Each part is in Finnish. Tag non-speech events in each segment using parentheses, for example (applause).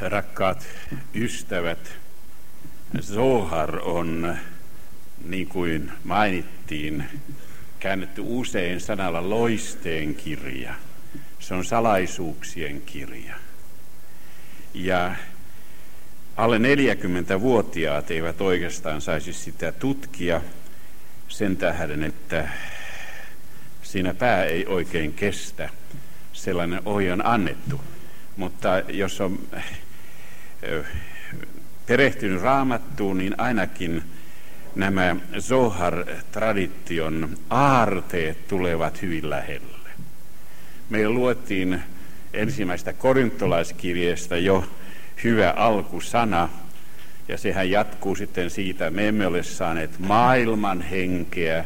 Rakkaat ystävät, Zohar on, niin kuin mainittiin, käännetty usein sanalla loisteen kirja. Se on salaisuuksien kirja. Ja alle 40-vuotiaat eivät oikeastaan saisi sitä tutkia sen tähden, että siinä pää ei oikein kestä. Sellainen ohje on annettu. Mutta jos on perehtynyt raamattuun, niin ainakin nämä Zohar-tradition aarteet tulevat hyvin lähelle. Me luettiin ensimmäistä korintolaiskirjeestä jo hyvä alkusana, ja sehän jatkuu sitten siitä, me emme ole saaneet maailman henkeä,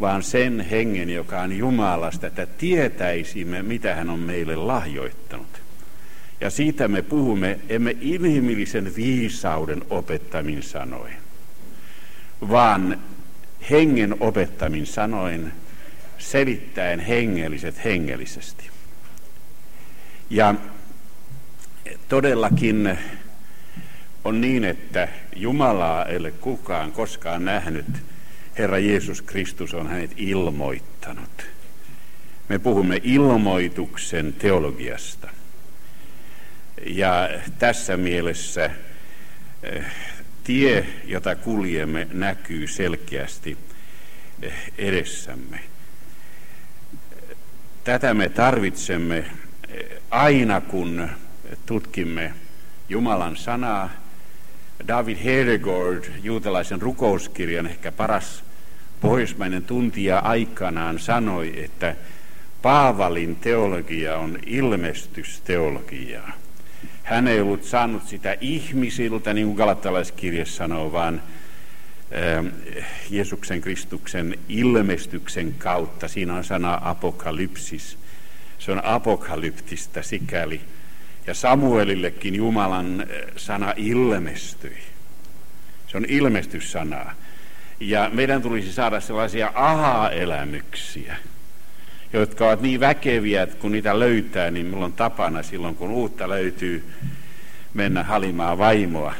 vaan sen hengen, joka on Jumalasta, että tietäisimme, mitä hän on meille lahjoittanut. Ja siitä me puhumme, emme inhimillisen viisauden opettamin sanoin, vaan hengen opettamin sanoin, selittäen hengelliset hengellisesti. Ja todellakin on niin, että Jumalaa ei ole kukaan koskaan nähnyt. Herra Jeesus Kristus on hänet ilmoittanut. Me puhumme ilmoituksen teologiasta. Ja tässä mielessä eh, tie, jota kuljemme, näkyy selkeästi eh, edessämme. Tätä me tarvitsemme eh, aina, kun tutkimme Jumalan sanaa. David Hedegaard, juutalaisen rukouskirjan ehkä paras pohjoismainen tuntija aikanaan sanoi, että Paavalin teologia on ilmestysteologiaa. Hän ei ollut saanut sitä ihmisiltä, niin kuin galattalaiskirja sanoo, vaan ähm, Jeesuksen Kristuksen ilmestyksen kautta. Siinä on sana apokalypsis. Se on apokalyptista sikäli. Ja Samuelillekin Jumalan äh, sana ilmestyi. Se on ilmestyssanaa. Ja meidän tulisi saada sellaisia aha-elämyksiä jotka ovat niin väkeviä, että kun niitä löytää, niin minulla on tapana silloin, kun uutta löytyy, mennä halimaan vaimoa.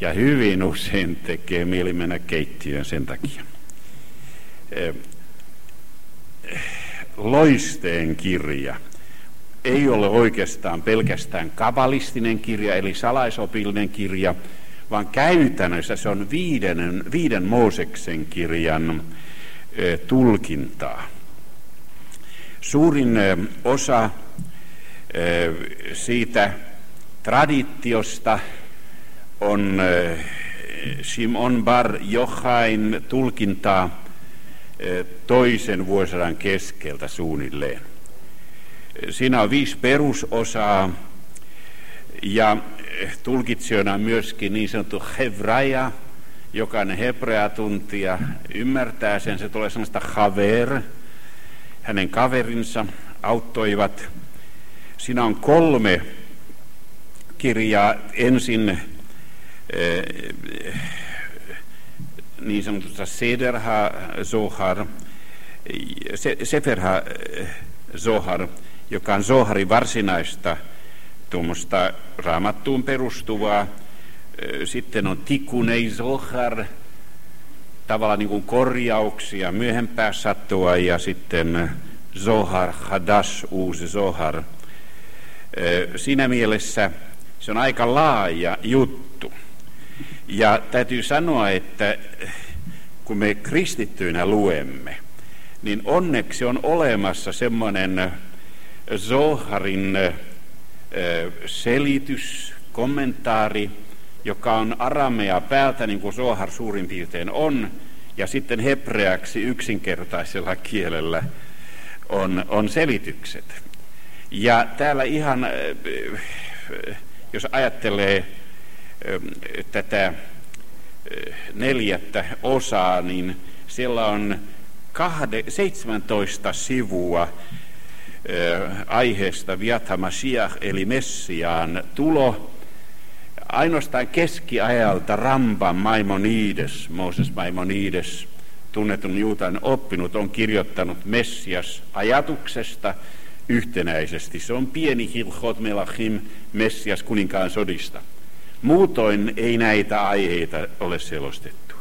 Ja hyvin usein tekee mieli mennä keittiöön sen takia. Loisteen kirja ei ole oikeastaan pelkästään kabalistinen kirja, eli salaisopillinen kirja, vaan käytännössä se on viiden, viiden Mooseksen kirjan tulkintaa. Suurin osa siitä traditiosta on Simon Bar Jochain tulkintaa toisen vuosisadan keskeltä suunnilleen. Siinä on viisi perusosaa ja tulkitsijana myöskin niin sanottu hevraja, jokainen hebrea tuntija ymmärtää sen, se tulee sellaista haver, hänen kaverinsa auttoivat. Siinä on kolme kirjaa. Ensin eh, niin sanotusta Sederha Zohar, Seferha eh, Zohar, joka on Zoharin varsinaista tuommoista raamattuun perustuvaa. Eh, sitten on Tikunei Zohar, tavallaan niin kuin korjauksia myöhempää sattua ja sitten Zohar Hadash, uusi Zohar. Siinä mielessä se on aika laaja juttu. Ja täytyy sanoa, että kun me kristittyinä luemme, niin onneksi on olemassa semmoinen Zoharin selitys, kommentaari, joka on aramea päältä, niin kuin Zohar suurin piirtein on, ja sitten hebreaksi yksinkertaisella kielellä on, on selitykset. Ja täällä ihan, äh, jos ajattelee äh, tätä äh, neljättä osaa, niin siellä on kahde, 17 sivua aiheesta Viatha Mashiach, eli Messiaan tulo, Ainoastaan keskiajalta Rambam Maimonides, Moses Maimonides, tunnetun juutan oppinut, on kirjoittanut Messias ajatuksesta yhtenäisesti. Se on pieni Hilchot Melachim Messias kuninkaan sodista. Muutoin ei näitä aiheita ole selostettu.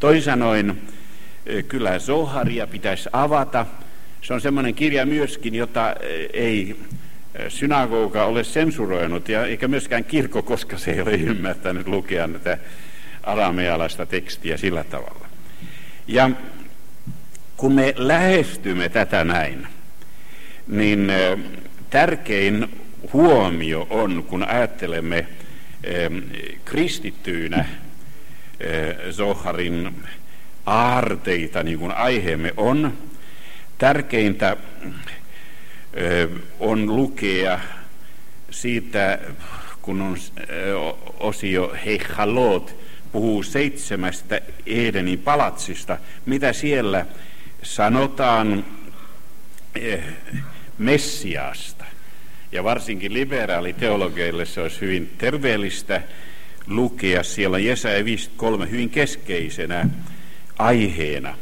Toisin sanoen, kyllä Zoharia pitäisi avata. Se on semmoinen kirja myöskin, jota ei synagoga ole sensuroinut, ja eikä myöskään kirkko, koska se ei ole ymmärtänyt lukea tätä aramealaista tekstiä sillä tavalla. Ja kun me lähestymme tätä näin, niin tärkein huomio on, kun ajattelemme kristittyynä Zoharin aarteita, niin kuin aiheemme on, tärkeintä on lukea siitä, kun on osio Heichalot, puhuu seitsemästä Edenin palatsista, mitä siellä sanotaan Messiasta. Ja varsinkin liberaaliteologeille se olisi hyvin terveellistä lukea siellä Jesaja 53 hyvin keskeisenä aiheena.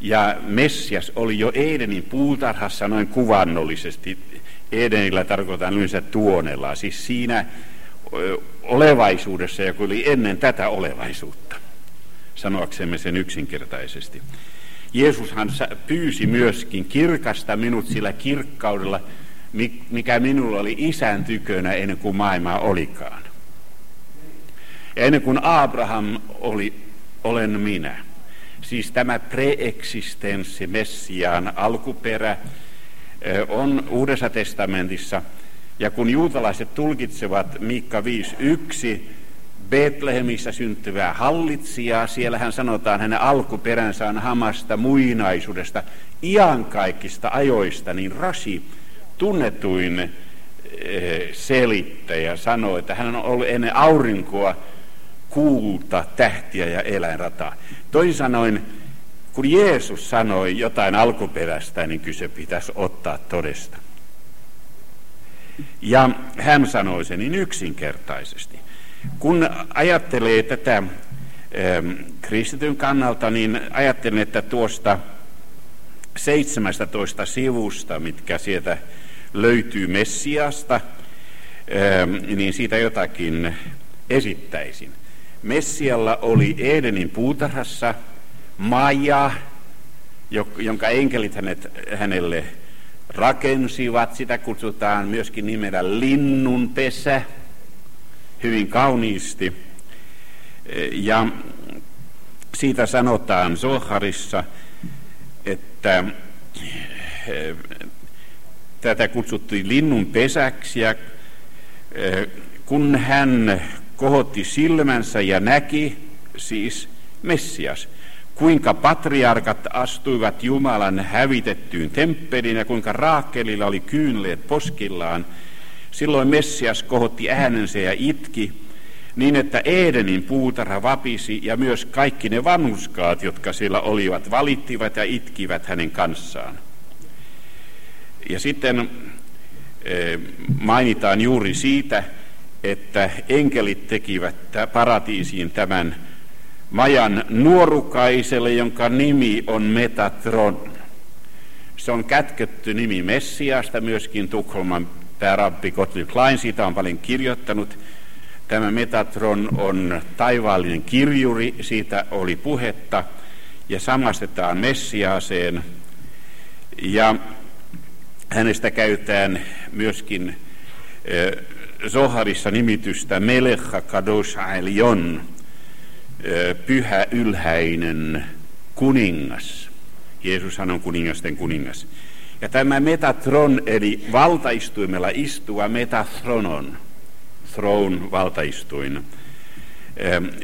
Ja Messias oli jo Edenin puutarhassa noin kuvannollisesti. Edenillä tarkoitan yleensä tuonella, siis siinä olevaisuudessa, joka oli ennen tätä olevaisuutta, sanoaksemme sen yksinkertaisesti. Jeesushan pyysi myöskin kirkasta minut sillä kirkkaudella, mikä minulla oli isän tykönä ennen kuin maailmaa olikaan. Ja ennen kuin Abraham oli, olen minä. Siis tämä preeksistenssi, Messiaan alkuperä, on Uudessa testamentissa. Ja kun juutalaiset tulkitsevat Miikka 5.1, Betlehemissä syntyvää hallitsijaa, siellähän sanotaan hänen alkuperänsä on hamasta muinaisuudesta, iankaikkista ajoista, niin Rasi, tunnetuin selittäjä, sanoi, että hän on ollut ennen aurinkoa kuuta, tähtiä ja eläinrataa. Toisin sanoen, kun Jeesus sanoi jotain alkuperäistä, niin kyse pitäisi ottaa todesta. Ja hän sanoi sen niin yksinkertaisesti. Kun ajattelee tätä ähm, kristityn kannalta, niin ajattelen, että tuosta 17 sivusta, mitkä sieltä löytyy Messiasta, ähm, niin siitä jotakin esittäisin. Messialla oli Edenin puutarhassa maja, jonka enkelit hänet, hänelle rakensivat. Sitä kutsutaan myöskin nimellä linnunpesä, hyvin kauniisti. Ja siitä sanotaan Zoharissa, että eh, tätä kutsuttiin linnun pesäksi ja eh, kun hän kohotti silmänsä ja näki, siis Messias, kuinka patriarkat astuivat Jumalan hävitettyyn temppeliin ja kuinka Raakelilla oli kyynleet poskillaan. Silloin Messias kohotti äänensä ja itki, niin että Edenin puutarha vapisi ja myös kaikki ne vanhuskaat, jotka siellä olivat, valittivat ja itkivät hänen kanssaan. Ja sitten eh, mainitaan juuri siitä, että enkelit tekivät paratiisiin tämän majan nuorukaiselle, jonka nimi on Metatron. Se on kätketty nimi Messiasta, myöskin Tukholman päärabbi Gottlieb Klein siitä on paljon kirjoittanut. Tämä Metatron on taivaallinen kirjuri, siitä oli puhetta, ja samastetaan Messiaaseen. Ja hänestä käytetään myöskin Zoharissa nimitystä Melecha Kadosh Elion, pyhä ylhäinen kuningas. Jeesushan on kuningasten kuningas. Ja tämä Metatron, eli valtaistuimella istuva Metathronon, throne valtaistuin,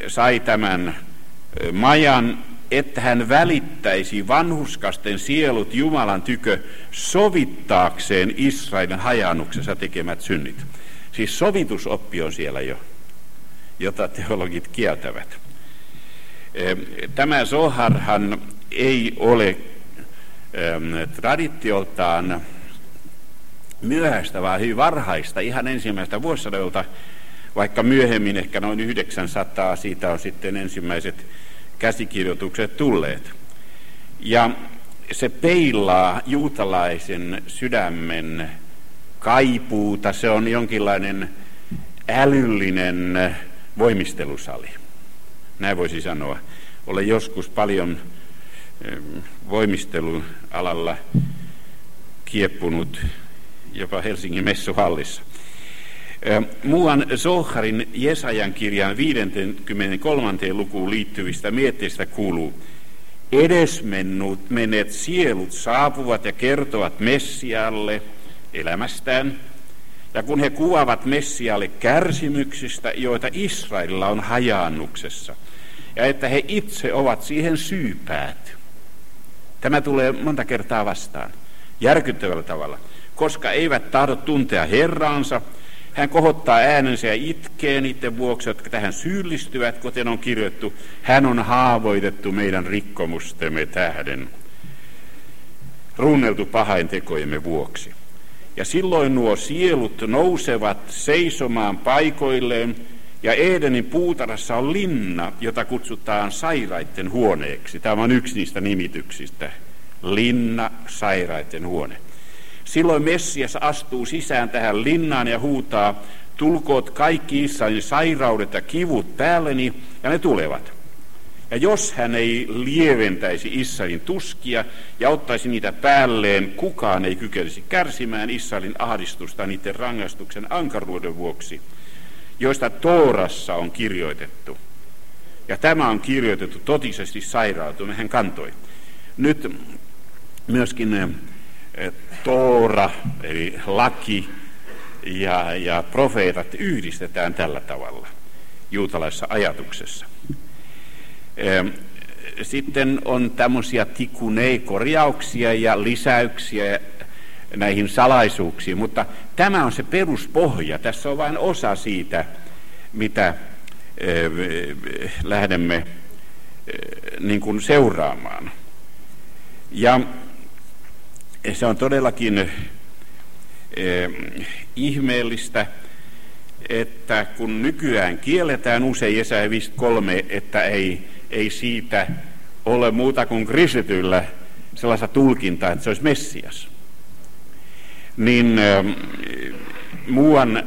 sai tämän majan, että hän välittäisi vanhuskasten sielut Jumalan tykö sovittaakseen Israelin hajannuksessa tekemät synnit. Siis sovitusoppi on siellä jo, jota teologit kieltävät. Tämä Zoharhan ei ole traditioltaan myöhäistä, vaan hyvin varhaista, ihan ensimmäistä vuosisadolta, vaikka myöhemmin ehkä noin 900 siitä on sitten ensimmäiset käsikirjoitukset tulleet. Ja se peilaa juutalaisen sydämen kaipuuta, se on jonkinlainen älyllinen voimistelusali. Näin voisi sanoa. Olen joskus paljon voimistelualalla kieppunut jopa Helsingin messuhallissa. Muuan Zoharin Jesajan kirjan 53. lukuun liittyvistä mietteistä kuuluu, edesmennut menet sielut saapuvat ja kertovat Messialle elämästään, ja kun he kuvaavat Messialle kärsimyksistä, joita Israelilla on hajaannuksessa, ja että he itse ovat siihen syypäät. Tämä tulee monta kertaa vastaan, järkyttävällä tavalla, koska eivät tahdo tuntea Herraansa, hän kohottaa äänensä ja itkee niiden vuoksi, jotka tähän syyllistyvät, kuten on kirjoittu. Hän on haavoitettu meidän rikkomustemme tähden, runneltu pahain tekojemme vuoksi. Ja silloin nuo sielut nousevat seisomaan paikoilleen, ja Edenin puutarassa on linna, jota kutsutaan sairaiden huoneeksi. Tämä on yksi niistä nimityksistä. Linna, sairaiden huone. Silloin Messias astuu sisään tähän linnaan ja huutaa, tulkoot kaikki Israelin sairaudet ja kivut päälleni, ja ne tulevat. Ja jos hän ei lieventäisi Israelin tuskia ja ottaisi niitä päälleen, kukaan ei kykenisi kärsimään Israelin ahdistusta niiden rangaistuksen ankaruuden vuoksi, joista Toorassa on kirjoitettu. Ja tämä on kirjoitettu totisesti sairautuneen, hän kantoi. Nyt myöskin eh, Toora, eli laki ja, ja profeetat yhdistetään tällä tavalla juutalaisessa ajatuksessa. Sitten on tämmöisiä tikunei-korjauksia ja lisäyksiä näihin salaisuuksiin, mutta tämä on se peruspohja. Tässä on vain osa siitä, mitä lähdemme niin kuin seuraamaan. Ja se on todellakin ihmeellistä, että kun nykyään kielletään usein Jesaja 53, että ei, ei siitä ole muuta kuin kristityllä sellaista tulkintaa, että se olisi Messias, niin eh, muuan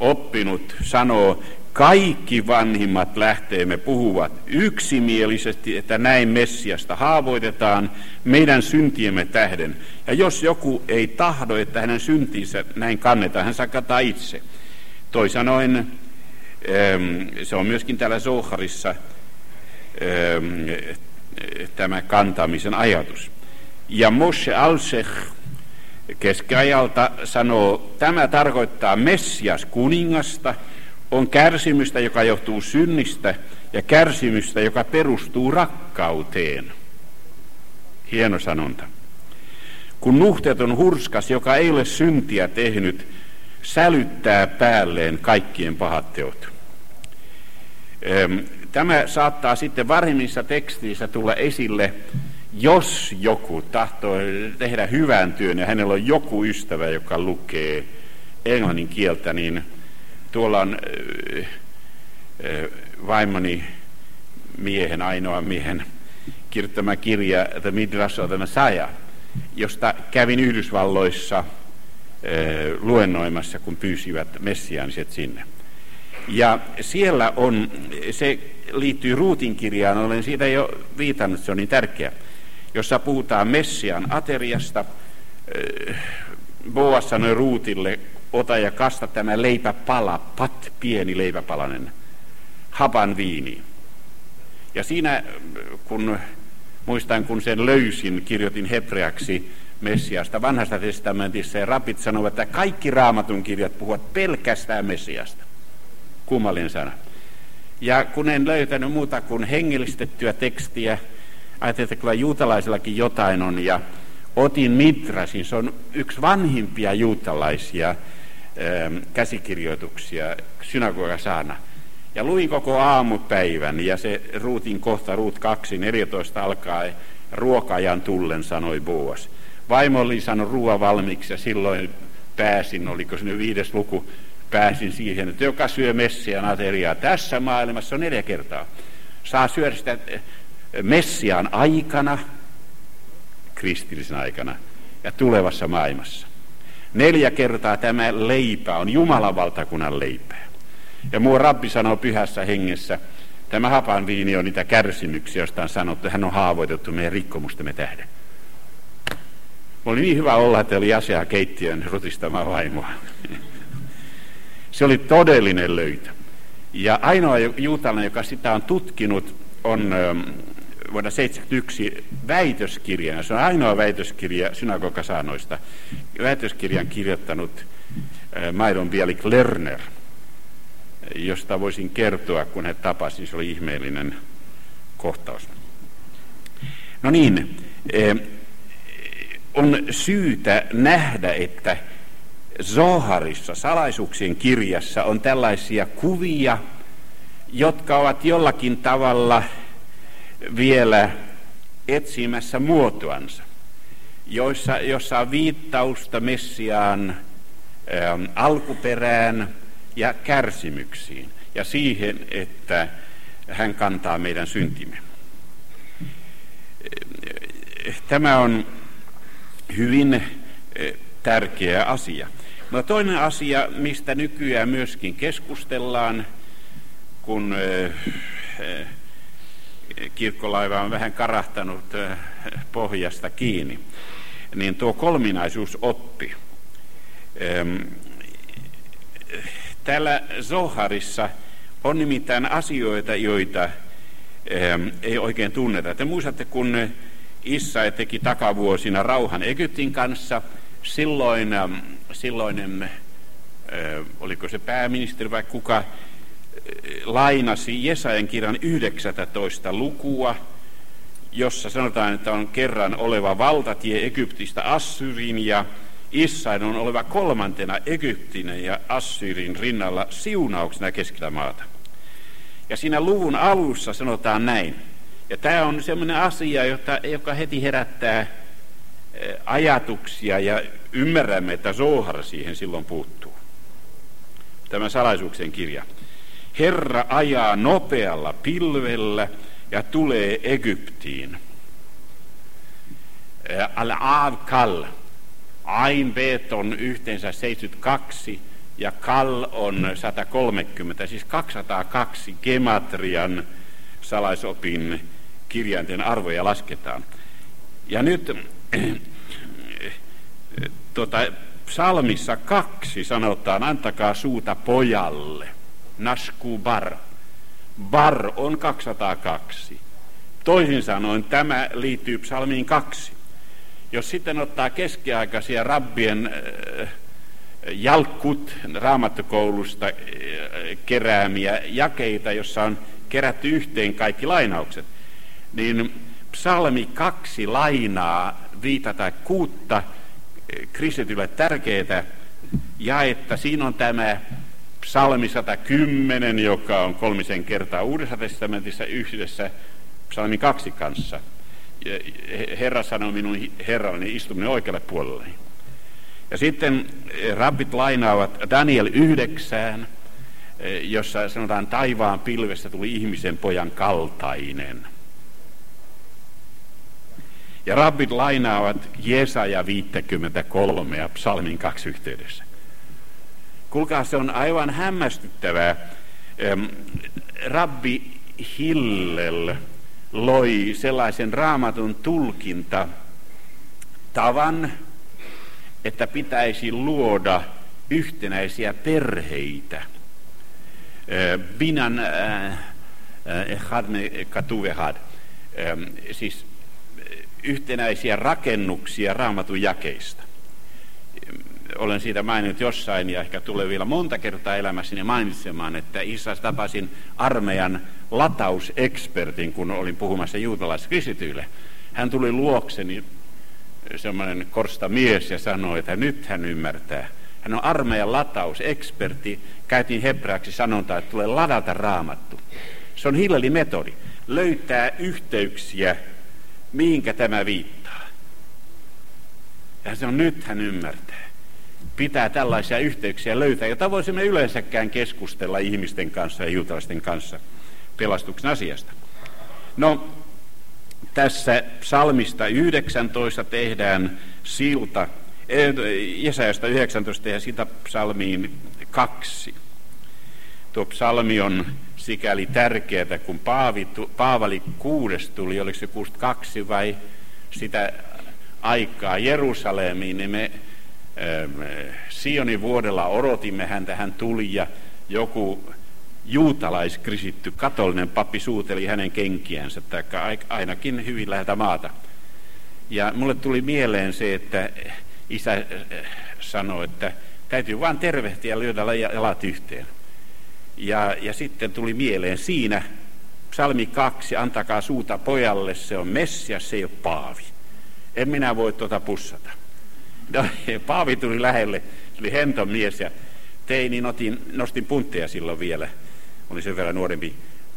oppinut sanoo, kaikki vanhimmat lähteemme puhuvat yksimielisesti, että näin Messiasta haavoitetaan meidän syntiemme tähden. Ja jos joku ei tahdo, että hänen syntinsä näin kannetaan, hän sakataa itse. Toisanoin, se on myöskin täällä Zoharissa tämä kantamisen ajatus. Ja Moshe Alsech keskiajalta sanoo, tämä tarkoittaa Messias kuningasta – on kärsimystä, joka johtuu synnistä, ja kärsimystä, joka perustuu rakkauteen. Hieno sanonta. Kun nuhteeton hurskas, joka ei ole syntiä tehnyt, sälyttää päälleen kaikkien pahat teot. Tämä saattaa sitten varhimmissa teksteissä tulla esille, jos joku tahtoo tehdä hyvän työn ja hänellä on joku ystävä, joka lukee englannin kieltä, niin Tuolla on vaimoni miehen, ainoa miehen kirjoittama kirja The Midrash of the Messiah, josta kävin Yhdysvalloissa luennoimassa, kun pyysivät messiaaniset sinne. Ja siellä on, se liittyy Ruutin kirjaan, olen siitä jo viitannut, se on niin tärkeä, jossa puhutaan Messian ateriasta. Boas sanoi Ruutille, ota ja kasta tämä leipäpala, pat, pieni leipäpalanen, hapan viini. Ja siinä, kun muistan, kun sen löysin, kirjoitin hebreaksi Messiasta vanhasta testamentissa, ja rapit sanovat, että kaikki raamatun kirjat puhuvat pelkästään Messiasta. Kummallinen sana. Ja kun en löytänyt muuta kuin hengellistettyä tekstiä, ajattelin, että kyllä juutalaisillakin jotain on, ja otin Mitrasin, se on yksi vanhimpia juutalaisia Ähm, käsikirjoituksia synagogasaana. Ja luin koko aamupäivän ja se ruutin kohta, ruut 2, 14 alkaa ruokajan tullen, sanoi Boas. Vaimo oli sanonut ruoan valmiiksi ja silloin pääsin, oliko se nyt viides luku, pääsin siihen, että joka syö messian ateriaa tässä maailmassa on neljä kertaa. Saa syödä sitä eh, messiaan aikana, kristillisen aikana ja tulevassa maailmassa. Neljä kertaa tämä leipä on Jumalan valtakunnan leipää. Ja muu rabbi sanoo pyhässä hengessä, tämä hapan viini on niitä kärsimyksiä, joista on sanottu, että hän on haavoitettu meidän rikkomustemme tähden. Oli niin hyvä olla, että oli asiaa keittiön rutistamaan vaimoa. (laughs) Se oli todellinen löytö. Ja ainoa juutalainen, joka sitä on tutkinut, on ähm, vuonna 1971 väitöskirja. Se on ainoa väitöskirja synagogasaanoista. Väitöskirjan kirjoittanut äh, Maidon Bielik Lerner, josta voisin kertoa, kun he tapasivat. Se oli ihmeellinen kohtaus. No niin, äh, on syytä nähdä, että Zoharissa, salaisuuksien kirjassa, on tällaisia kuvia, jotka ovat jollakin tavalla vielä etsimässä muotoansa, joissa, jossa on viittausta Messiaan ähm, alkuperään ja kärsimyksiin ja siihen, että hän kantaa meidän syntimme. Tämä on hyvin äh, tärkeä asia. No toinen asia, mistä nykyään myöskin keskustellaan, kun kirkkolaiva on vähän karahtanut pohjasta kiinni, niin tuo kolminaisuusoppi. Täällä Zoharissa on nimittäin asioita, joita ei oikein tunneta. Te muistatte, kun Issa teki takavuosina rauhan Egyptin kanssa, silloin silloinen, oliko se pääministeri vai kuka, lainasi Jesajan kirjan 19 lukua, jossa sanotaan, että on kerran oleva valtatie Egyptistä Assyrin ja Israel on oleva kolmantena Egyptin ja Assyrin rinnalla siunauksena keskellä maata. Ja siinä luvun alussa sanotaan näin. Ja tämä on sellainen asia, joka heti herättää ajatuksia ja ymmärrämme, että Zohar siihen silloin puuttuu. Tämä salaisuuksien kirja. Herra ajaa nopealla pilvellä ja tulee Egyptiin. Al-Aad Kal. Ain Bet on yhteensä 72 ja Kal on 130, siis 202 gematrian salaisopin kirjainten arvoja lasketaan. Ja nyt tuota, psalmissa kaksi sanotaan, antakaa suuta pojalle. Nasku bar. Bar on 202. Toisin sanoen tämä liittyy psalmiin kaksi. Jos sitten ottaa keskiaikaisia rabbien äh, jalkut raamattokoulusta äh, keräämiä jakeita, jossa on kerätty yhteen kaikki lainaukset, niin psalmi kaksi lainaa viitä tai kuutta kristitylle tärkeää ja että siinä on tämä psalmi 110, joka on kolmisen kertaa Uudessa testamentissa yhdessä psalmi kaksi kanssa. Herra sanoi minun herralleni istuminen oikealle puolelle. Ja sitten rabbit lainaavat Daniel 9, jossa sanotaan taivaan pilvestä tuli ihmisen pojan kaltainen – ja rabbit lainaavat Jesaja 53 ja psalmin kaksi yhteydessä. Kuulkaa, se on aivan hämmästyttävää. Rabbi Hillel loi sellaisen raamatun tulkinta tavan, että pitäisi luoda yhtenäisiä perheitä. Binan ehad katuvehad. Siis yhtenäisiä rakennuksia raamatun jakeista. Olen siitä maininnut jossain ja ehkä tulee vielä monta kertaa elämässäni mainitsemaan, että Israelissa tapasin armeijan latausekspertin, kun olin puhumassa juutalaiskristityille. Hän tuli luokseni, semmoinen korsta mies, ja sanoi, että nyt hän ymmärtää. Hän on armeijan latauseksperti. Käytiin hebraaksi sanonta, että tulee ladata raamattu. Se on Hillelin metodi. Löytää yhteyksiä mihinkä tämä viittaa. Ja se on nyt hän ymmärtää. Pitää tällaisia yhteyksiä löytää, jota voisimme yleensäkään keskustella ihmisten kanssa ja juutalaisten kanssa pelastuksen asiasta. No, tässä psalmista 19 tehdään silta, Jesaajasta 19 tehdään silta psalmiin kaksi. Tuo psalmi on sikäli tärkeää, kun Paavi, Paavali kuudes tuli, oliko se 62 vai sitä aikaa Jerusalemiin, niin me ähm, Sionin vuodella odotimme häntä, hän tuli ja joku juutalaiskrisitty katolinen pappi suuteli hänen kenkiänsä, tai ainakin hyvin läheltä maata. Ja mulle tuli mieleen se, että isä äh, sanoi, että täytyy vain tervehtiä ja lyödä jalat yhteen. Ja, ja sitten tuli mieleen siinä, psalmi kaksi, antakaa suuta pojalle, se on Messias, se ei ole Paavi. En minä voi tuota pussata. No, (laughs) Paavi tuli lähelle, se oli henton mies ja tein, niin otin, nostin puntteja silloin vielä, oli sen verran nuorempi.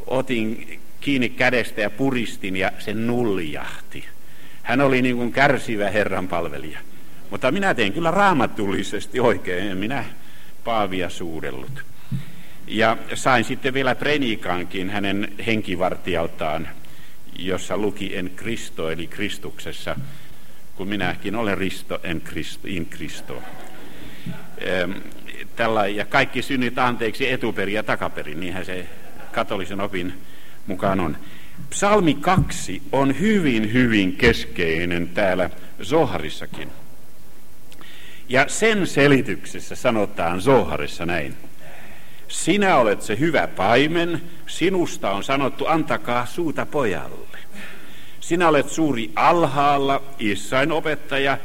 Otin kiinni kädestä ja puristin ja se nuljahti. Hän oli niin kuin kärsivä Herran palvelija. Mutta minä tein kyllä raamatullisesti oikein, en minä Paavia suudellut. Ja sain sitten vielä prenikankin hänen henkivartijaltaan, jossa luki en Kristo, eli Kristuksessa, kun minäkin olen Risto, en Kristo, in Kristo. Tällä, ja kaikki synnit anteeksi etuperin ja takaperin, niinhän se katolisen opin mukaan on. Psalmi 2 on hyvin, hyvin keskeinen täällä Zoharissakin. Ja sen selityksessä sanotaan Zoharissa näin. Sinä olet se hyvä paimen, sinusta on sanottu, antakaa suuta pojalle. Sinä olet suuri alhaalla, Issain opettaja,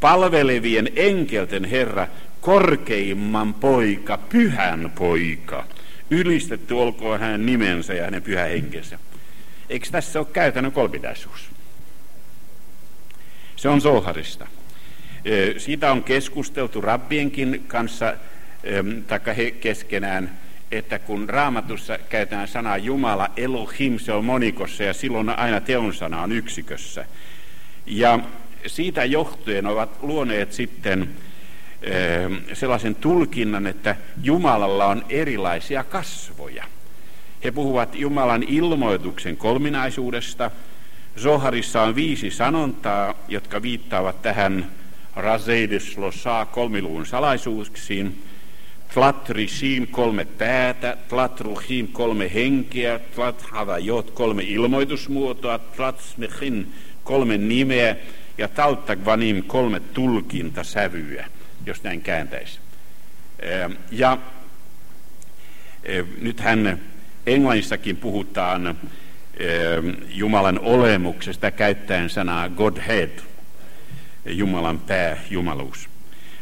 palvelevien enkelten Herra, korkeimman poika, pyhän poika. Ylistetty olkoon hänen nimensä ja hänen pyhä henkensä. Eikö tässä ole käytännön kolmidaisuus? Se on Zoharista. Siitä on keskusteltu rabbienkin kanssa taikka he keskenään, että kun raamatussa käytetään sanaa Jumala, Elohim, se on monikossa ja silloin aina teon sana on yksikössä. Ja siitä johtuen ovat luoneet sitten sellaisen tulkinnan, että Jumalalla on erilaisia kasvoja. He puhuvat Jumalan ilmoituksen kolminaisuudesta. Zoharissa on viisi sanontaa, jotka viittaavat tähän Razeideslosaa kolmiluvun salaisuuksiin. Tlatrishim kolme päätä, Tlatruhim kolme henkeä, Tlathavajot kolme ilmoitusmuotoa, Tlatsmechin kolme nimeä ja Taltagvanim kolme tulkintasävyä, jos näin kääntäisi. Ehm, ja ehm, nythän Englannissakin puhutaan ehm, Jumalan olemuksesta käyttäen sanaa Godhead, Jumalan pää, jumaluus.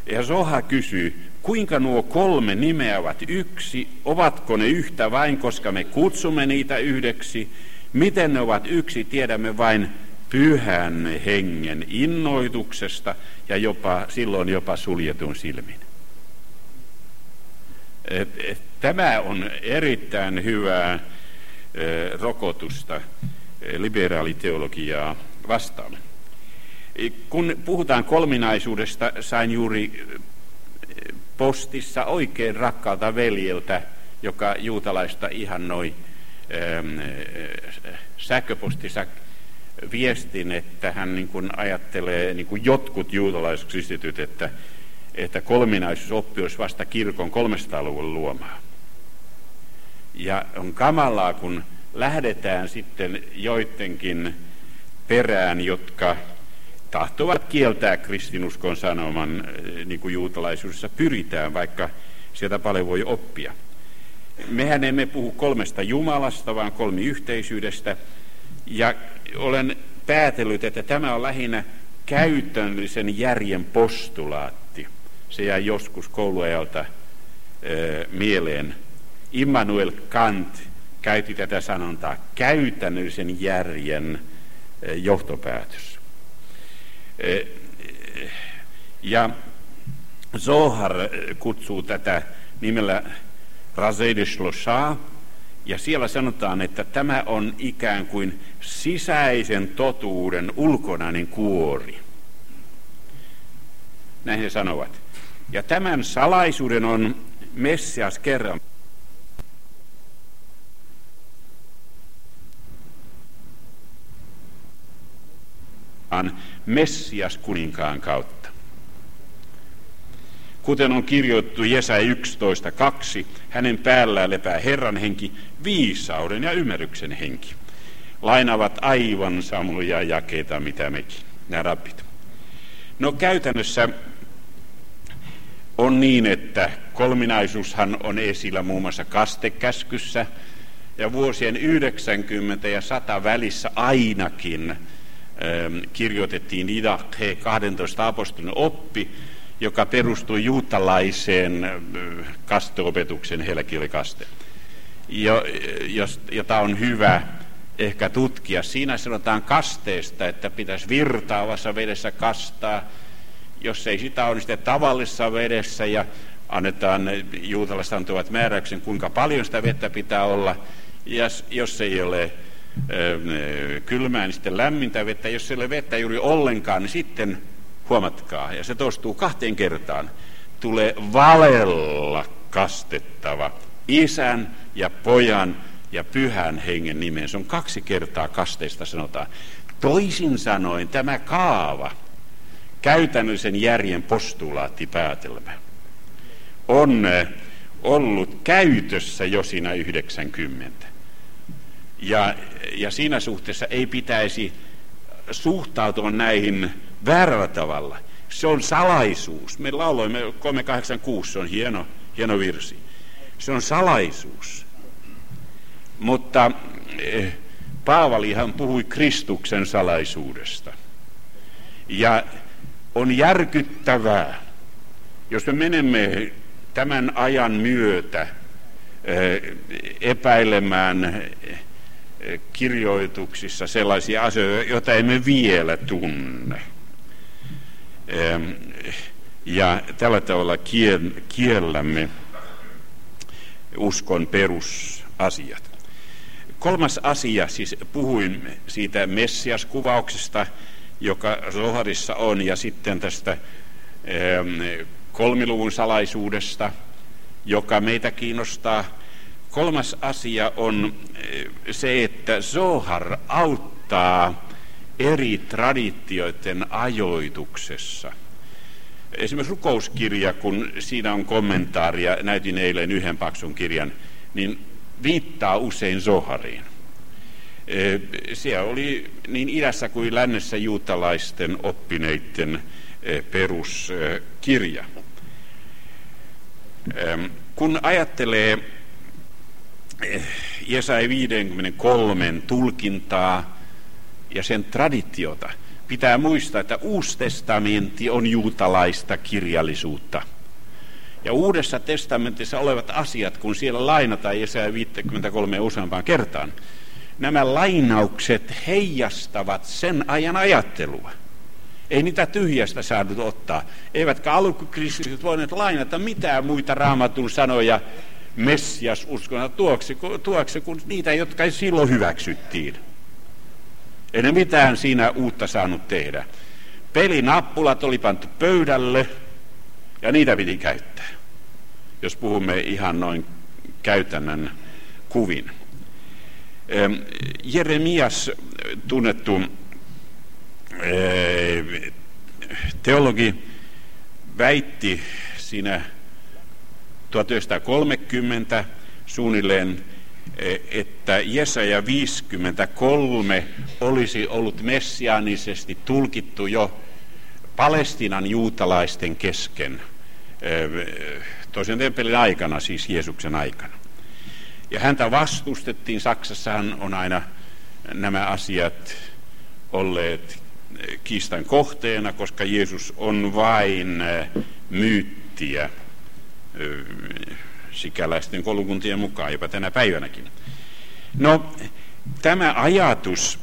Ja Soha kysyy, kuinka nuo kolme nimeä ovat yksi, ovatko ne yhtä vain, koska me kutsumme niitä yhdeksi, miten ne ovat yksi, tiedämme vain pyhän hengen innoituksesta ja jopa, silloin jopa suljetun silmin. Tämä on erittäin hyvää rokotusta liberaaliteologiaa vastaan. Kun puhutaan kolminaisuudesta, sain juuri postissa oikein rakkaalta veljeltä, joka juutalaista ihannoi ähm, äh, sähköpostissa viestin, että hän niin kuin ajattelee, niin kuin jotkut juutalaiset kristityt, että, että kolminaisuusoppi olisi vasta kirkon 300-luvun luomaa. Ja on kamalaa, kun lähdetään sitten joidenkin perään, jotka tahtovat kieltää kristinuskon sanoman, eh, niin kuin juutalaisuudessa pyritään, vaikka sieltä paljon voi oppia. Mehän emme puhu kolmesta Jumalasta, vaan kolmiyhteisyydestä. Ja olen päätellyt, että tämä on lähinnä käytännöllisen järjen postulaatti. Se jää joskus kouluajalta e, mieleen. Immanuel Kant käytti tätä sanontaa käytännöllisen järjen e, johtopäätös. Ja Zohar kutsuu tätä nimellä Razedeshlosha, ja siellä sanotaan, että tämä on ikään kuin sisäisen totuuden ulkonainen kuori. Näin he sanovat. Ja tämän salaisuuden on Messias kerran Messias kuninkaan kautta. Kuten on kirjoittu Jesaja 11.2, hänen päällään lepää Herran henki, viisauden ja ymmärryksen henki. Lainavat aivan samoja jakeita, mitä mekin, nämä rabbit. No käytännössä on niin, että kolminaisuushan on esillä muun muassa kastekäskyssä, ja vuosien 90 ja 100 välissä ainakin kirjoitettiin Idahe 12 apostolin oppi, joka perustui juutalaiseen äh, kasteopetuksen helkilikaste, jota on hyvä ehkä tutkia. Siinä sanotaan kasteesta, että pitäisi virtaavassa vedessä kastaa, jos ei sitä ole, niin tavallisessa vedessä ja annetaan, juutalaiset antavat määräyksen, kuinka paljon sitä vettä pitää olla, ja jos ei ole kylmää, niin sitten lämmintä vettä. Jos ole vettä juuri ollenkaan, niin sitten huomatkaa, ja se toistuu kahteen kertaan, tulee valella kastettava isän ja pojan ja pyhän hengen nimeen. Se on kaksi kertaa kasteista sanotaan. Toisin sanoen tämä kaava, käytännöllisen järjen postulaattipäätelmä, on ollut käytössä jo siinä 90. Ja, ja siinä suhteessa ei pitäisi suhtautua näihin väärällä tavalla. Se on salaisuus. Me lauloimme 386, se on hieno, hieno virsi. Se on salaisuus. Mutta eh, Paavalihan puhui Kristuksen salaisuudesta. Ja on järkyttävää, jos me menemme tämän ajan myötä eh, epäilemään kirjoituksissa sellaisia asioita, joita emme vielä tunne. Ja tällä tavalla kiellämme uskon perusasiat. Kolmas asia, siis puhuin siitä Messias-kuvauksesta, joka Zoharissa on, ja sitten tästä kolmiluvun salaisuudesta, joka meitä kiinnostaa Kolmas asia on eh, se, että Zohar auttaa eri traditioiden ajoituksessa. Esimerkiksi rukouskirja, kun siinä on kommentaaria, näytin eilen yhden paksun kirjan, niin viittaa usein Zohariin. Eh, siellä oli niin idässä kuin lännessä juutalaisten oppineiden eh, peruskirja. Kun ajattelee Jesai 53 tulkintaa ja sen traditiota. Pitää muistaa, että Uusi testamentti on juutalaista kirjallisuutta. Ja Uudessa testamentissa olevat asiat, kun siellä lainataan Jesaja 53 useampaan kertaan, nämä lainaukset heijastavat sen ajan ajattelua. Ei niitä tyhjästä saanut ottaa. Eivätkä alkukristityt voineet lainata mitään muita raamatun sanoja Messias uskona tuoksi, tuoksi kuin niitä, jotka silloin hyväksyttiin. Ei ne mitään siinä uutta saanut tehdä. Pelinappulat oli pantu pöydälle ja niitä piti käyttää, jos puhumme ihan noin käytännön kuvin. Jeremias, tunnettu teologi, väitti siinä 1930 suunnilleen, e, että Jesaja 53 olisi ollut messiaanisesti tulkittu jo Palestinan juutalaisten kesken e, toisen temppelin aikana, siis Jeesuksen aikana. Ja häntä vastustettiin, Saksassahan on aina nämä asiat olleet kiistan kohteena, koska Jeesus on vain myyttiä sikäläisten koulukuntien mukaan, jopa tänä päivänäkin. No, tämä ajatus,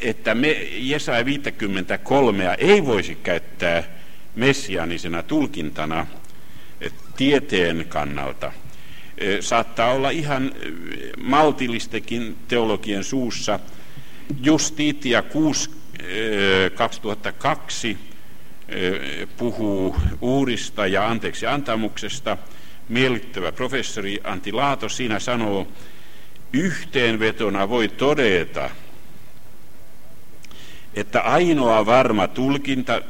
että me Jesaja 53 ei voisi käyttää messianisena tulkintana tieteen kannalta, saattaa olla ihan maltillistekin teologien suussa. Justitia 6, 2002 puhuu uurista ja anteeksi antamuksesta. Miellyttävä professori Antti Laato siinä sanoo, yhteenvetona voi todeta, että ainoa varma tulkinta,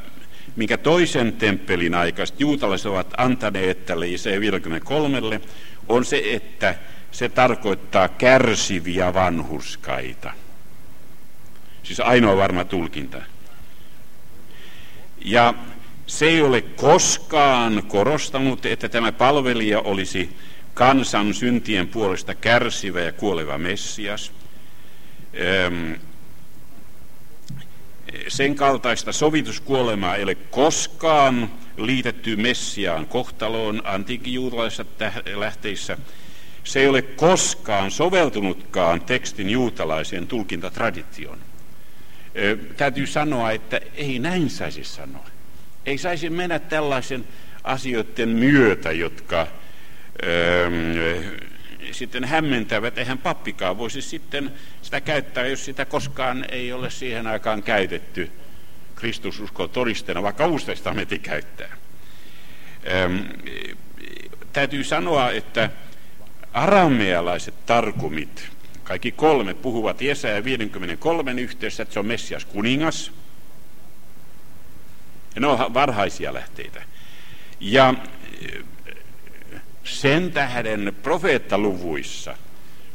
minkä toisen temppelin aikaista juutalaiset ovat antaneet tälle Isaiah 53, on se, että se tarkoittaa kärsiviä vanhurskaita. Siis ainoa varma tulkinta. Ja se ei ole koskaan korostanut, että tämä palvelija olisi kansan syntien puolesta kärsivä ja kuoleva Messias. Sen kaltaista sovituskuolemaa ei ole koskaan liitetty Messiaan kohtaloon antiikkijuutalaisissa lähteissä. Se ei ole koskaan soveltunutkaan tekstin juutalaiseen tulkintatraditioon. Täytyy sanoa, että ei näin saisi sanoa. Ei saisi mennä tällaisen asioiden myötä, jotka sitten hämmentävät. Eihän pappikaan voisi sitten sitä käyttää, jos sitä koskaan ei ole siihen aikaan käytetty kristususkon todisteena, vaikka Uusi testamentti käyttää. Ähm, täytyy sanoa, että aramealaiset tarkumit, kaikki kolme puhuvat Jesaja 53 yhteydessä, että se on Messias kuningas. Ja ne on varhaisia lähteitä. Ja sen tähden profeettaluvuissa,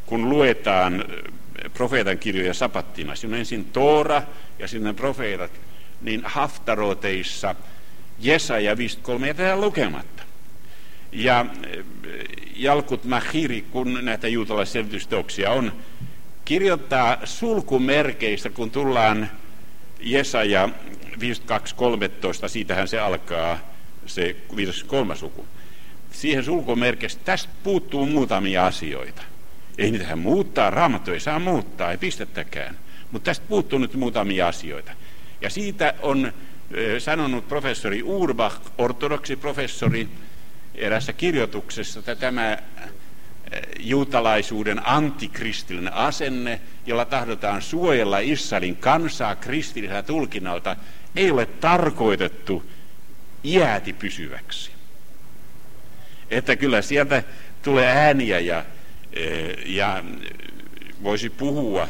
kun luetaan profeetan kirjoja sapattina, siinä on ensin Toora ja sinne profeetat, niin haftaroteissa Jesaja 53 jätetään lukematta. Ja Jalkut Mahiri, kun näitä juutalaiselvitysteoksia on, kirjoittaa sulkumerkeistä, kun tullaan Jesaja 52.13, siitähän se alkaa se 53 suku siihen sulkumerkistä, tästä puuttuu muutamia asioita. Ei niitähän muuttaa, raamattu ei saa muuttaa, ei pistettäkään. Mutta tästä puuttuu nyt muutamia asioita. Ja siitä on sanonut professori Urbach, ortodoksi professori, erässä kirjoituksessa, että tämä juutalaisuuden antikristillinen asenne, jolla tahdotaan suojella Israelin kansaa kristillisellä tulkinnalta, ei ole tarkoitettu iäti pysyväksi. Että kyllä sieltä tulee ääniä ja, e, ja voisi puhua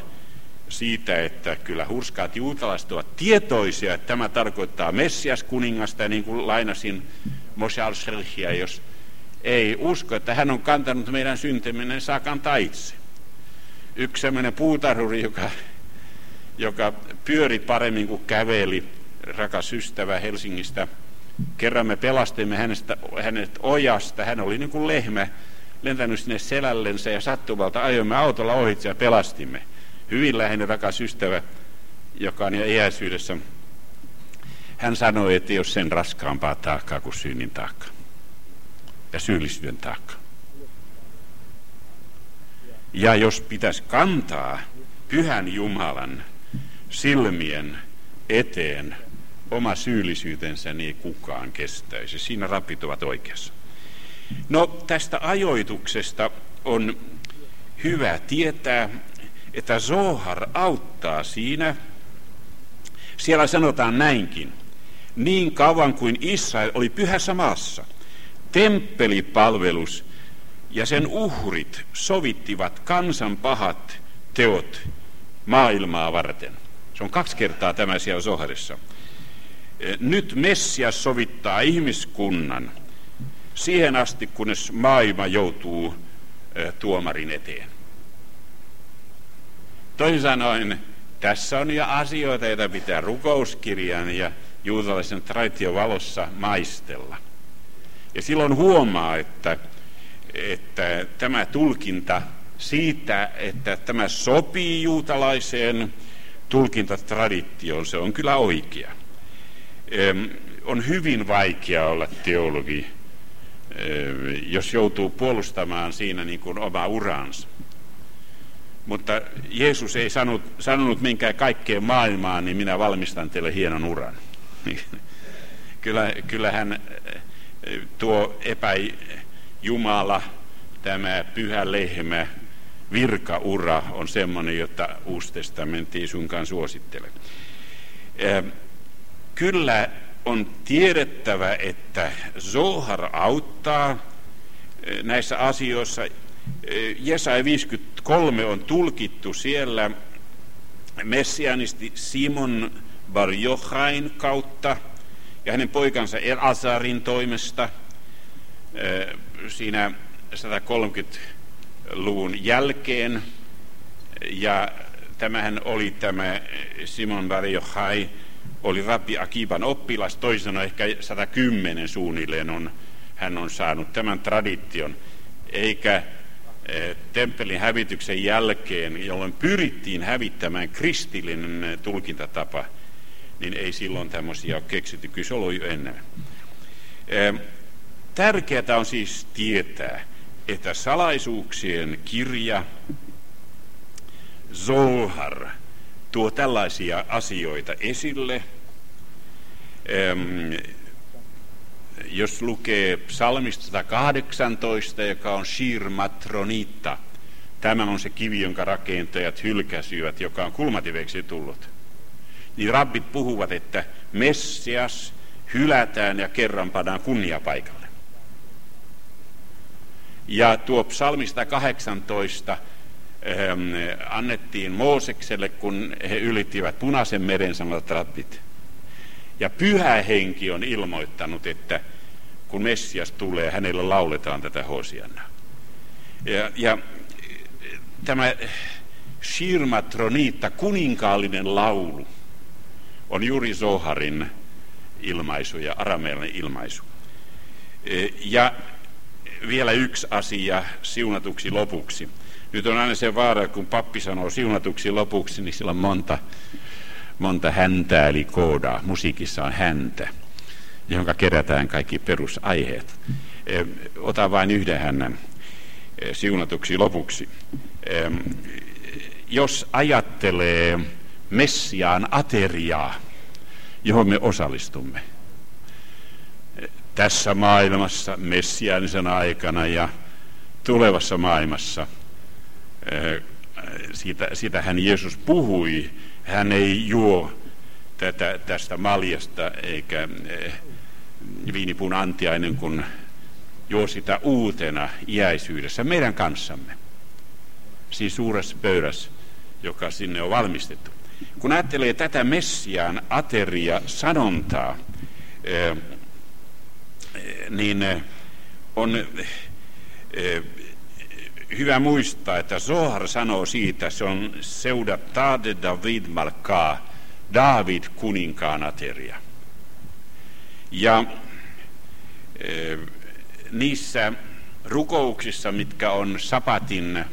siitä, että kyllä hurskaat juutalaiset ovat tietoisia, että tämä tarkoittaa Messias kuningasta, ja niin kuin lainasin Moshe al jos ei usko, että hän on kantanut meidän syntyminen, saa kantaa itse. Yksi sellainen puutarhuri, joka, joka pyöri paremmin kuin käveli, rakas ystävä Helsingistä, Kerran me pelastimme hänestä, hänet ojasta. Hän oli niin kuin lehmä lentänyt sinne selällensä ja sattuvalta ajoimme autolla ohitse ja pelastimme. Hyvin läheinen rakas ystävä, joka on jo iäisyydessä. Hän sanoi, että ei ole sen raskaampaa taakkaa kuin synnin taakka ja syyllisyyden taakka. Ja jos pitäisi kantaa pyhän Jumalan silmien eteen oma syyllisyytensä niin kukaan kestäisi. Siinä rapit ovat oikeassa. No tästä ajoituksesta on hyvä tietää, että Zohar auttaa siinä. Siellä sanotaan näinkin. Niin kauan kuin Israel oli pyhässä maassa, temppelipalvelus ja sen uhrit sovittivat kansan pahat teot maailmaa varten. Se on kaksi kertaa tämä siellä Zoharissa. Eh, nyt Messias sovittaa ihmiskunnan siihen asti, kunnes maailma joutuu eh, tuomarin eteen. Toisin sanoen, tässä on jo asioita, joita pitää rukouskirjan ja juutalaisen tradition valossa maistella. Ja silloin huomaa, että, että tämä tulkinta siitä, että tämä sopii juutalaiseen tulkintatraditioon, se on kyllä oikea on hyvin vaikea olla teologi, jos joutuu puolustamaan siinä niin kuin oma uransa. Mutta Jeesus ei sanonut, sanonut minkään kaikkeen maailmaan, niin minä valmistan teille hienon uran. Kyllä, kyllähän tuo epäjumala, tämä pyhä lehmä, virkaura on semmoinen, jota Uusi testamentti ei suinkaan suosittele. Kyllä on tiedettävä, että Zohar auttaa eh, näissä asioissa. Eh, Jesaja 53 on tulkittu siellä messianisti Simon Bar Jochain kautta ja hänen poikansa Azarin toimesta siinä 130-luvun jälkeen. Ja tämähän oli tämä Simon Bar Jochai, oli Rabbi Akiban oppilas, toisena ehkä 110 suunnilleen on, hän on saanut tämän tradition, eikä temppelin hävityksen jälkeen, jolloin pyrittiin hävittämään kristillinen tulkintatapa, niin ei silloin tämmöisiä ole keksitty, kyllä se oli jo ennen. Tärkeää on siis tietää, että salaisuuksien kirja Zohar tuo tällaisia asioita esille. Jos lukee psalmista 118, joka on Shir Matronita, tämä on se kivi, jonka rakentajat hylkäsyivät, joka on kulmativeksi tullut niin rabbit puhuvat, että Messias hylätään ja kerran pannaan kunniapaikalle. Ja tuo psalmista 18 ähm, annettiin Moosekselle, kun he ylittivät punaisen meren, sanovat rabbit. Ja pyhä henki on ilmoittanut, että kun Messias tulee, hänelle lauletaan tätä hosiannaa. Ja, ja tämä Shirmatroniitta, kuninkaallinen laulu, on juuri Zoharin ilmaisu ja aramealainen ilmaisu. E, ja vielä yksi asia siunatuksi lopuksi. Nyt on aina se vaara, kun pappi sanoo siunatuksi lopuksi, niin sillä on monta, monta häntää, eli koodaa. Musiikissa on häntä, jonka kerätään kaikki perusaiheet. E, ota vain yhden hännän e, siunatuksi lopuksi. Jos ajattelee Messiaan ateriaa, johon me osallistumme. Tässä maailmassa, messiaanisen aikana ja tulevassa maailmassa, eh, siitä, siitä hän Jeesus puhui. Hän ei juo tätä, tästä maljasta eikä eh, viinipun antiainen, kun juo sitä uutena iäisyydessä meidän kanssamme. Siis suuressa pöydässä, joka sinne on valmistettu. Kun ajattelee tätä Messiaan ateria sanontaa, eh, niin eh, on eh, hyvä muistaa, että Zohar sanoo siitä, se on Tade David Malkaa, David kuninkaan ateria. Ja niissä rukouksissa, mitkä on sapatin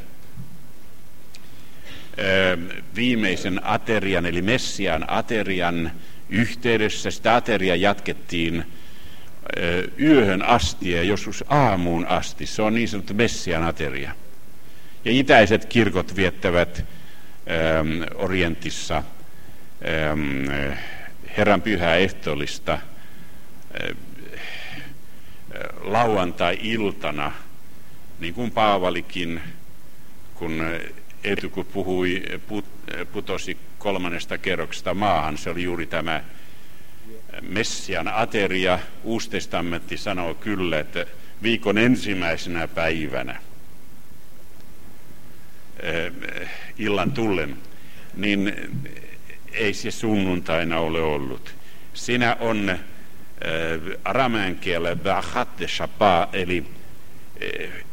viimeisen aterian, eli Messian aterian yhteydessä. Sitä ateria jatkettiin yöhön asti ja joskus aamuun asti. Se on niin sanottu Messian ateria. Ja itäiset kirkot viettävät Orientissa Herran pyhää ehtoollista lauantai-iltana, niin kuin Paavalikin, kun Eetu, kun puhui, put, putosi kolmannesta kerroksesta maahan, se oli juuri tämä Messian ateria. Uusi testamentti sanoo kyllä, että viikon ensimmäisenä päivänä eh, illan tullen, niin ei se sunnuntaina ole ollut. Siinä on aramean kielellä eli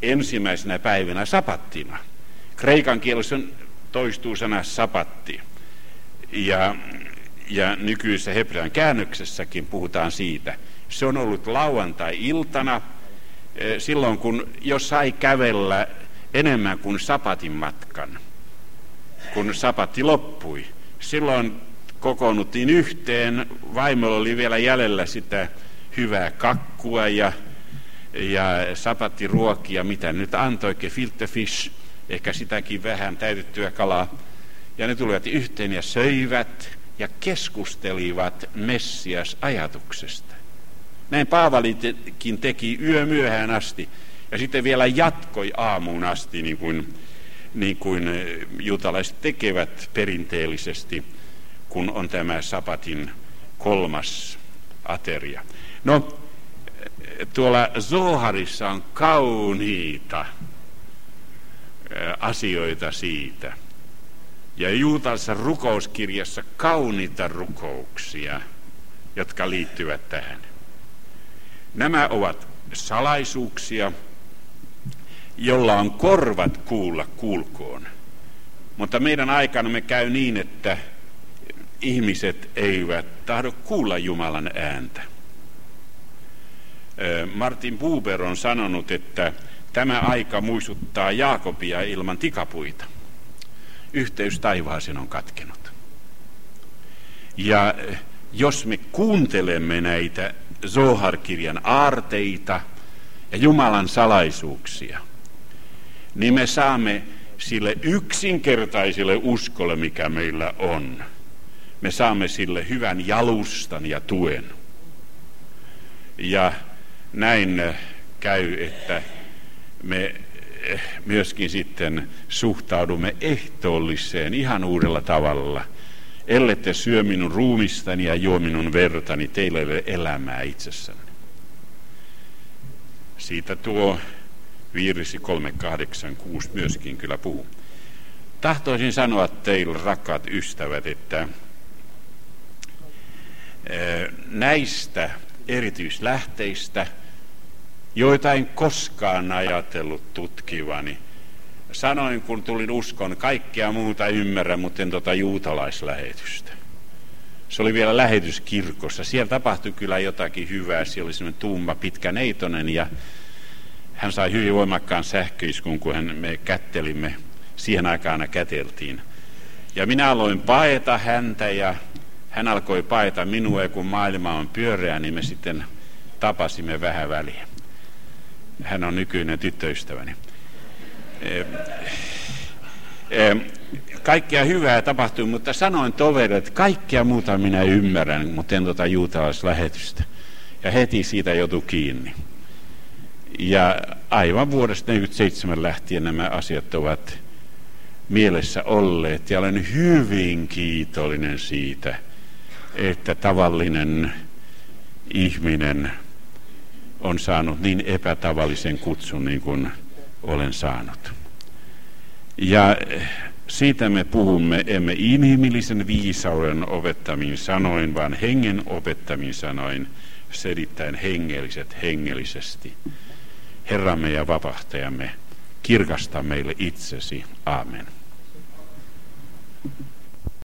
ensimmäisenä päivänä sapattina – Kreikan kielessä toistuu sana sapatti. Ja, ja nykyisessä hebrean käännöksessäkin puhutaan siitä. Se on ollut lauantai-iltana, e, silloin kun jos sai kävellä enemmän kuin sapatin matkan, kun sapatti loppui. Silloin kokoonnuttiin yhteen, vaimolla oli vielä jäljellä sitä hyvää kakkua ja, ja sapattiruokia, mitä nyt antoi, gefilte fish, ehkä sitäkin vähän täytettyä kalaa. Ja ne tulivat yhteen ja söivät ja keskustelivat Messias ajatuksesta. Näin Paavalikin teki yö myöhään asti ja sitten vielä jatkoi aamuun asti, niin kuin, niin kuin juutalaiset tekevät perinteellisesti, kun on tämä sapatin kolmas ateria. No, tuolla Zoharissa on kauniita asioita siitä. ja juutalaisessa rukouskirjassa kauniita rukouksia, jotka liittyvät tähän. Nämä ovat salaisuuksia, jolla on korvat kuulla kuulkoon. Mutta meidän aikana me käy niin, että ihmiset eivät tahdo kuulla Jumalan ääntä. Martin Buber on sanonut, että tämä aika muistuttaa Jaakobia ilman tikapuita. Yhteys taivaaseen on katkenut. Ja jos me kuuntelemme näitä Zohar-kirjan aarteita ja Jumalan salaisuuksia, niin me saamme sille yksinkertaiselle uskolle, mikä meillä on, me saamme sille hyvän jalustan ja tuen. Ja näin käy, että me myöskin sitten suhtaudumme ehtoolliseen ihan uudella tavalla. Ellette syö minun ruumistani ja juo minun vertani, teillä ei ole elämää itsessänne. Siitä tuo viirisi 386 myöskin kyllä puhuu. Tahtoisin sanoa teille, rakkaat ystävät, että näistä erityislähteistä, joita en koskaan ajatellut tutkivani. Sanoin, kun tulin uskon, kaikkea muuta ymmärrän, mutta en tota juutalaislähetystä. Se oli vielä lähetyskirkossa. Siellä tapahtui kyllä jotakin hyvää. Siellä oli semmoinen tuuma pitkä neitonen ja hän sai hyvin voimakkaan sähköiskun, kun hän, me kättelimme. Siihen aikaan käteltiin. Ja minä aloin paeta häntä ja hän alkoi paeta minua ja kun maailma on pyöreä, niin me sitten tapasimme vähän väliä. Hän on nykyinen tyttöystäväni. Kaikkea hyvää tapahtui, mutta sanoin toverille, että kaikkea muuta minä ymmärrän, mutta en tuota juutalaislähetystä. Ja heti siitä joutui kiinni. Ja aivan vuodesta 1947 lähtien nämä asiat ovat mielessä olleet ja olen hyvin kiitollinen siitä – että tavallinen ihminen on saanut niin epätavallisen kutsun niin kuin olen saanut. Ja siitä me puhumme, emme inhimillisen viisauden opettamin sanoin, vaan hengen opettamin sanoin, selittäen hengelliset hengellisesti. Herramme ja vapahtajamme, kirkasta meille itsesi. Amen.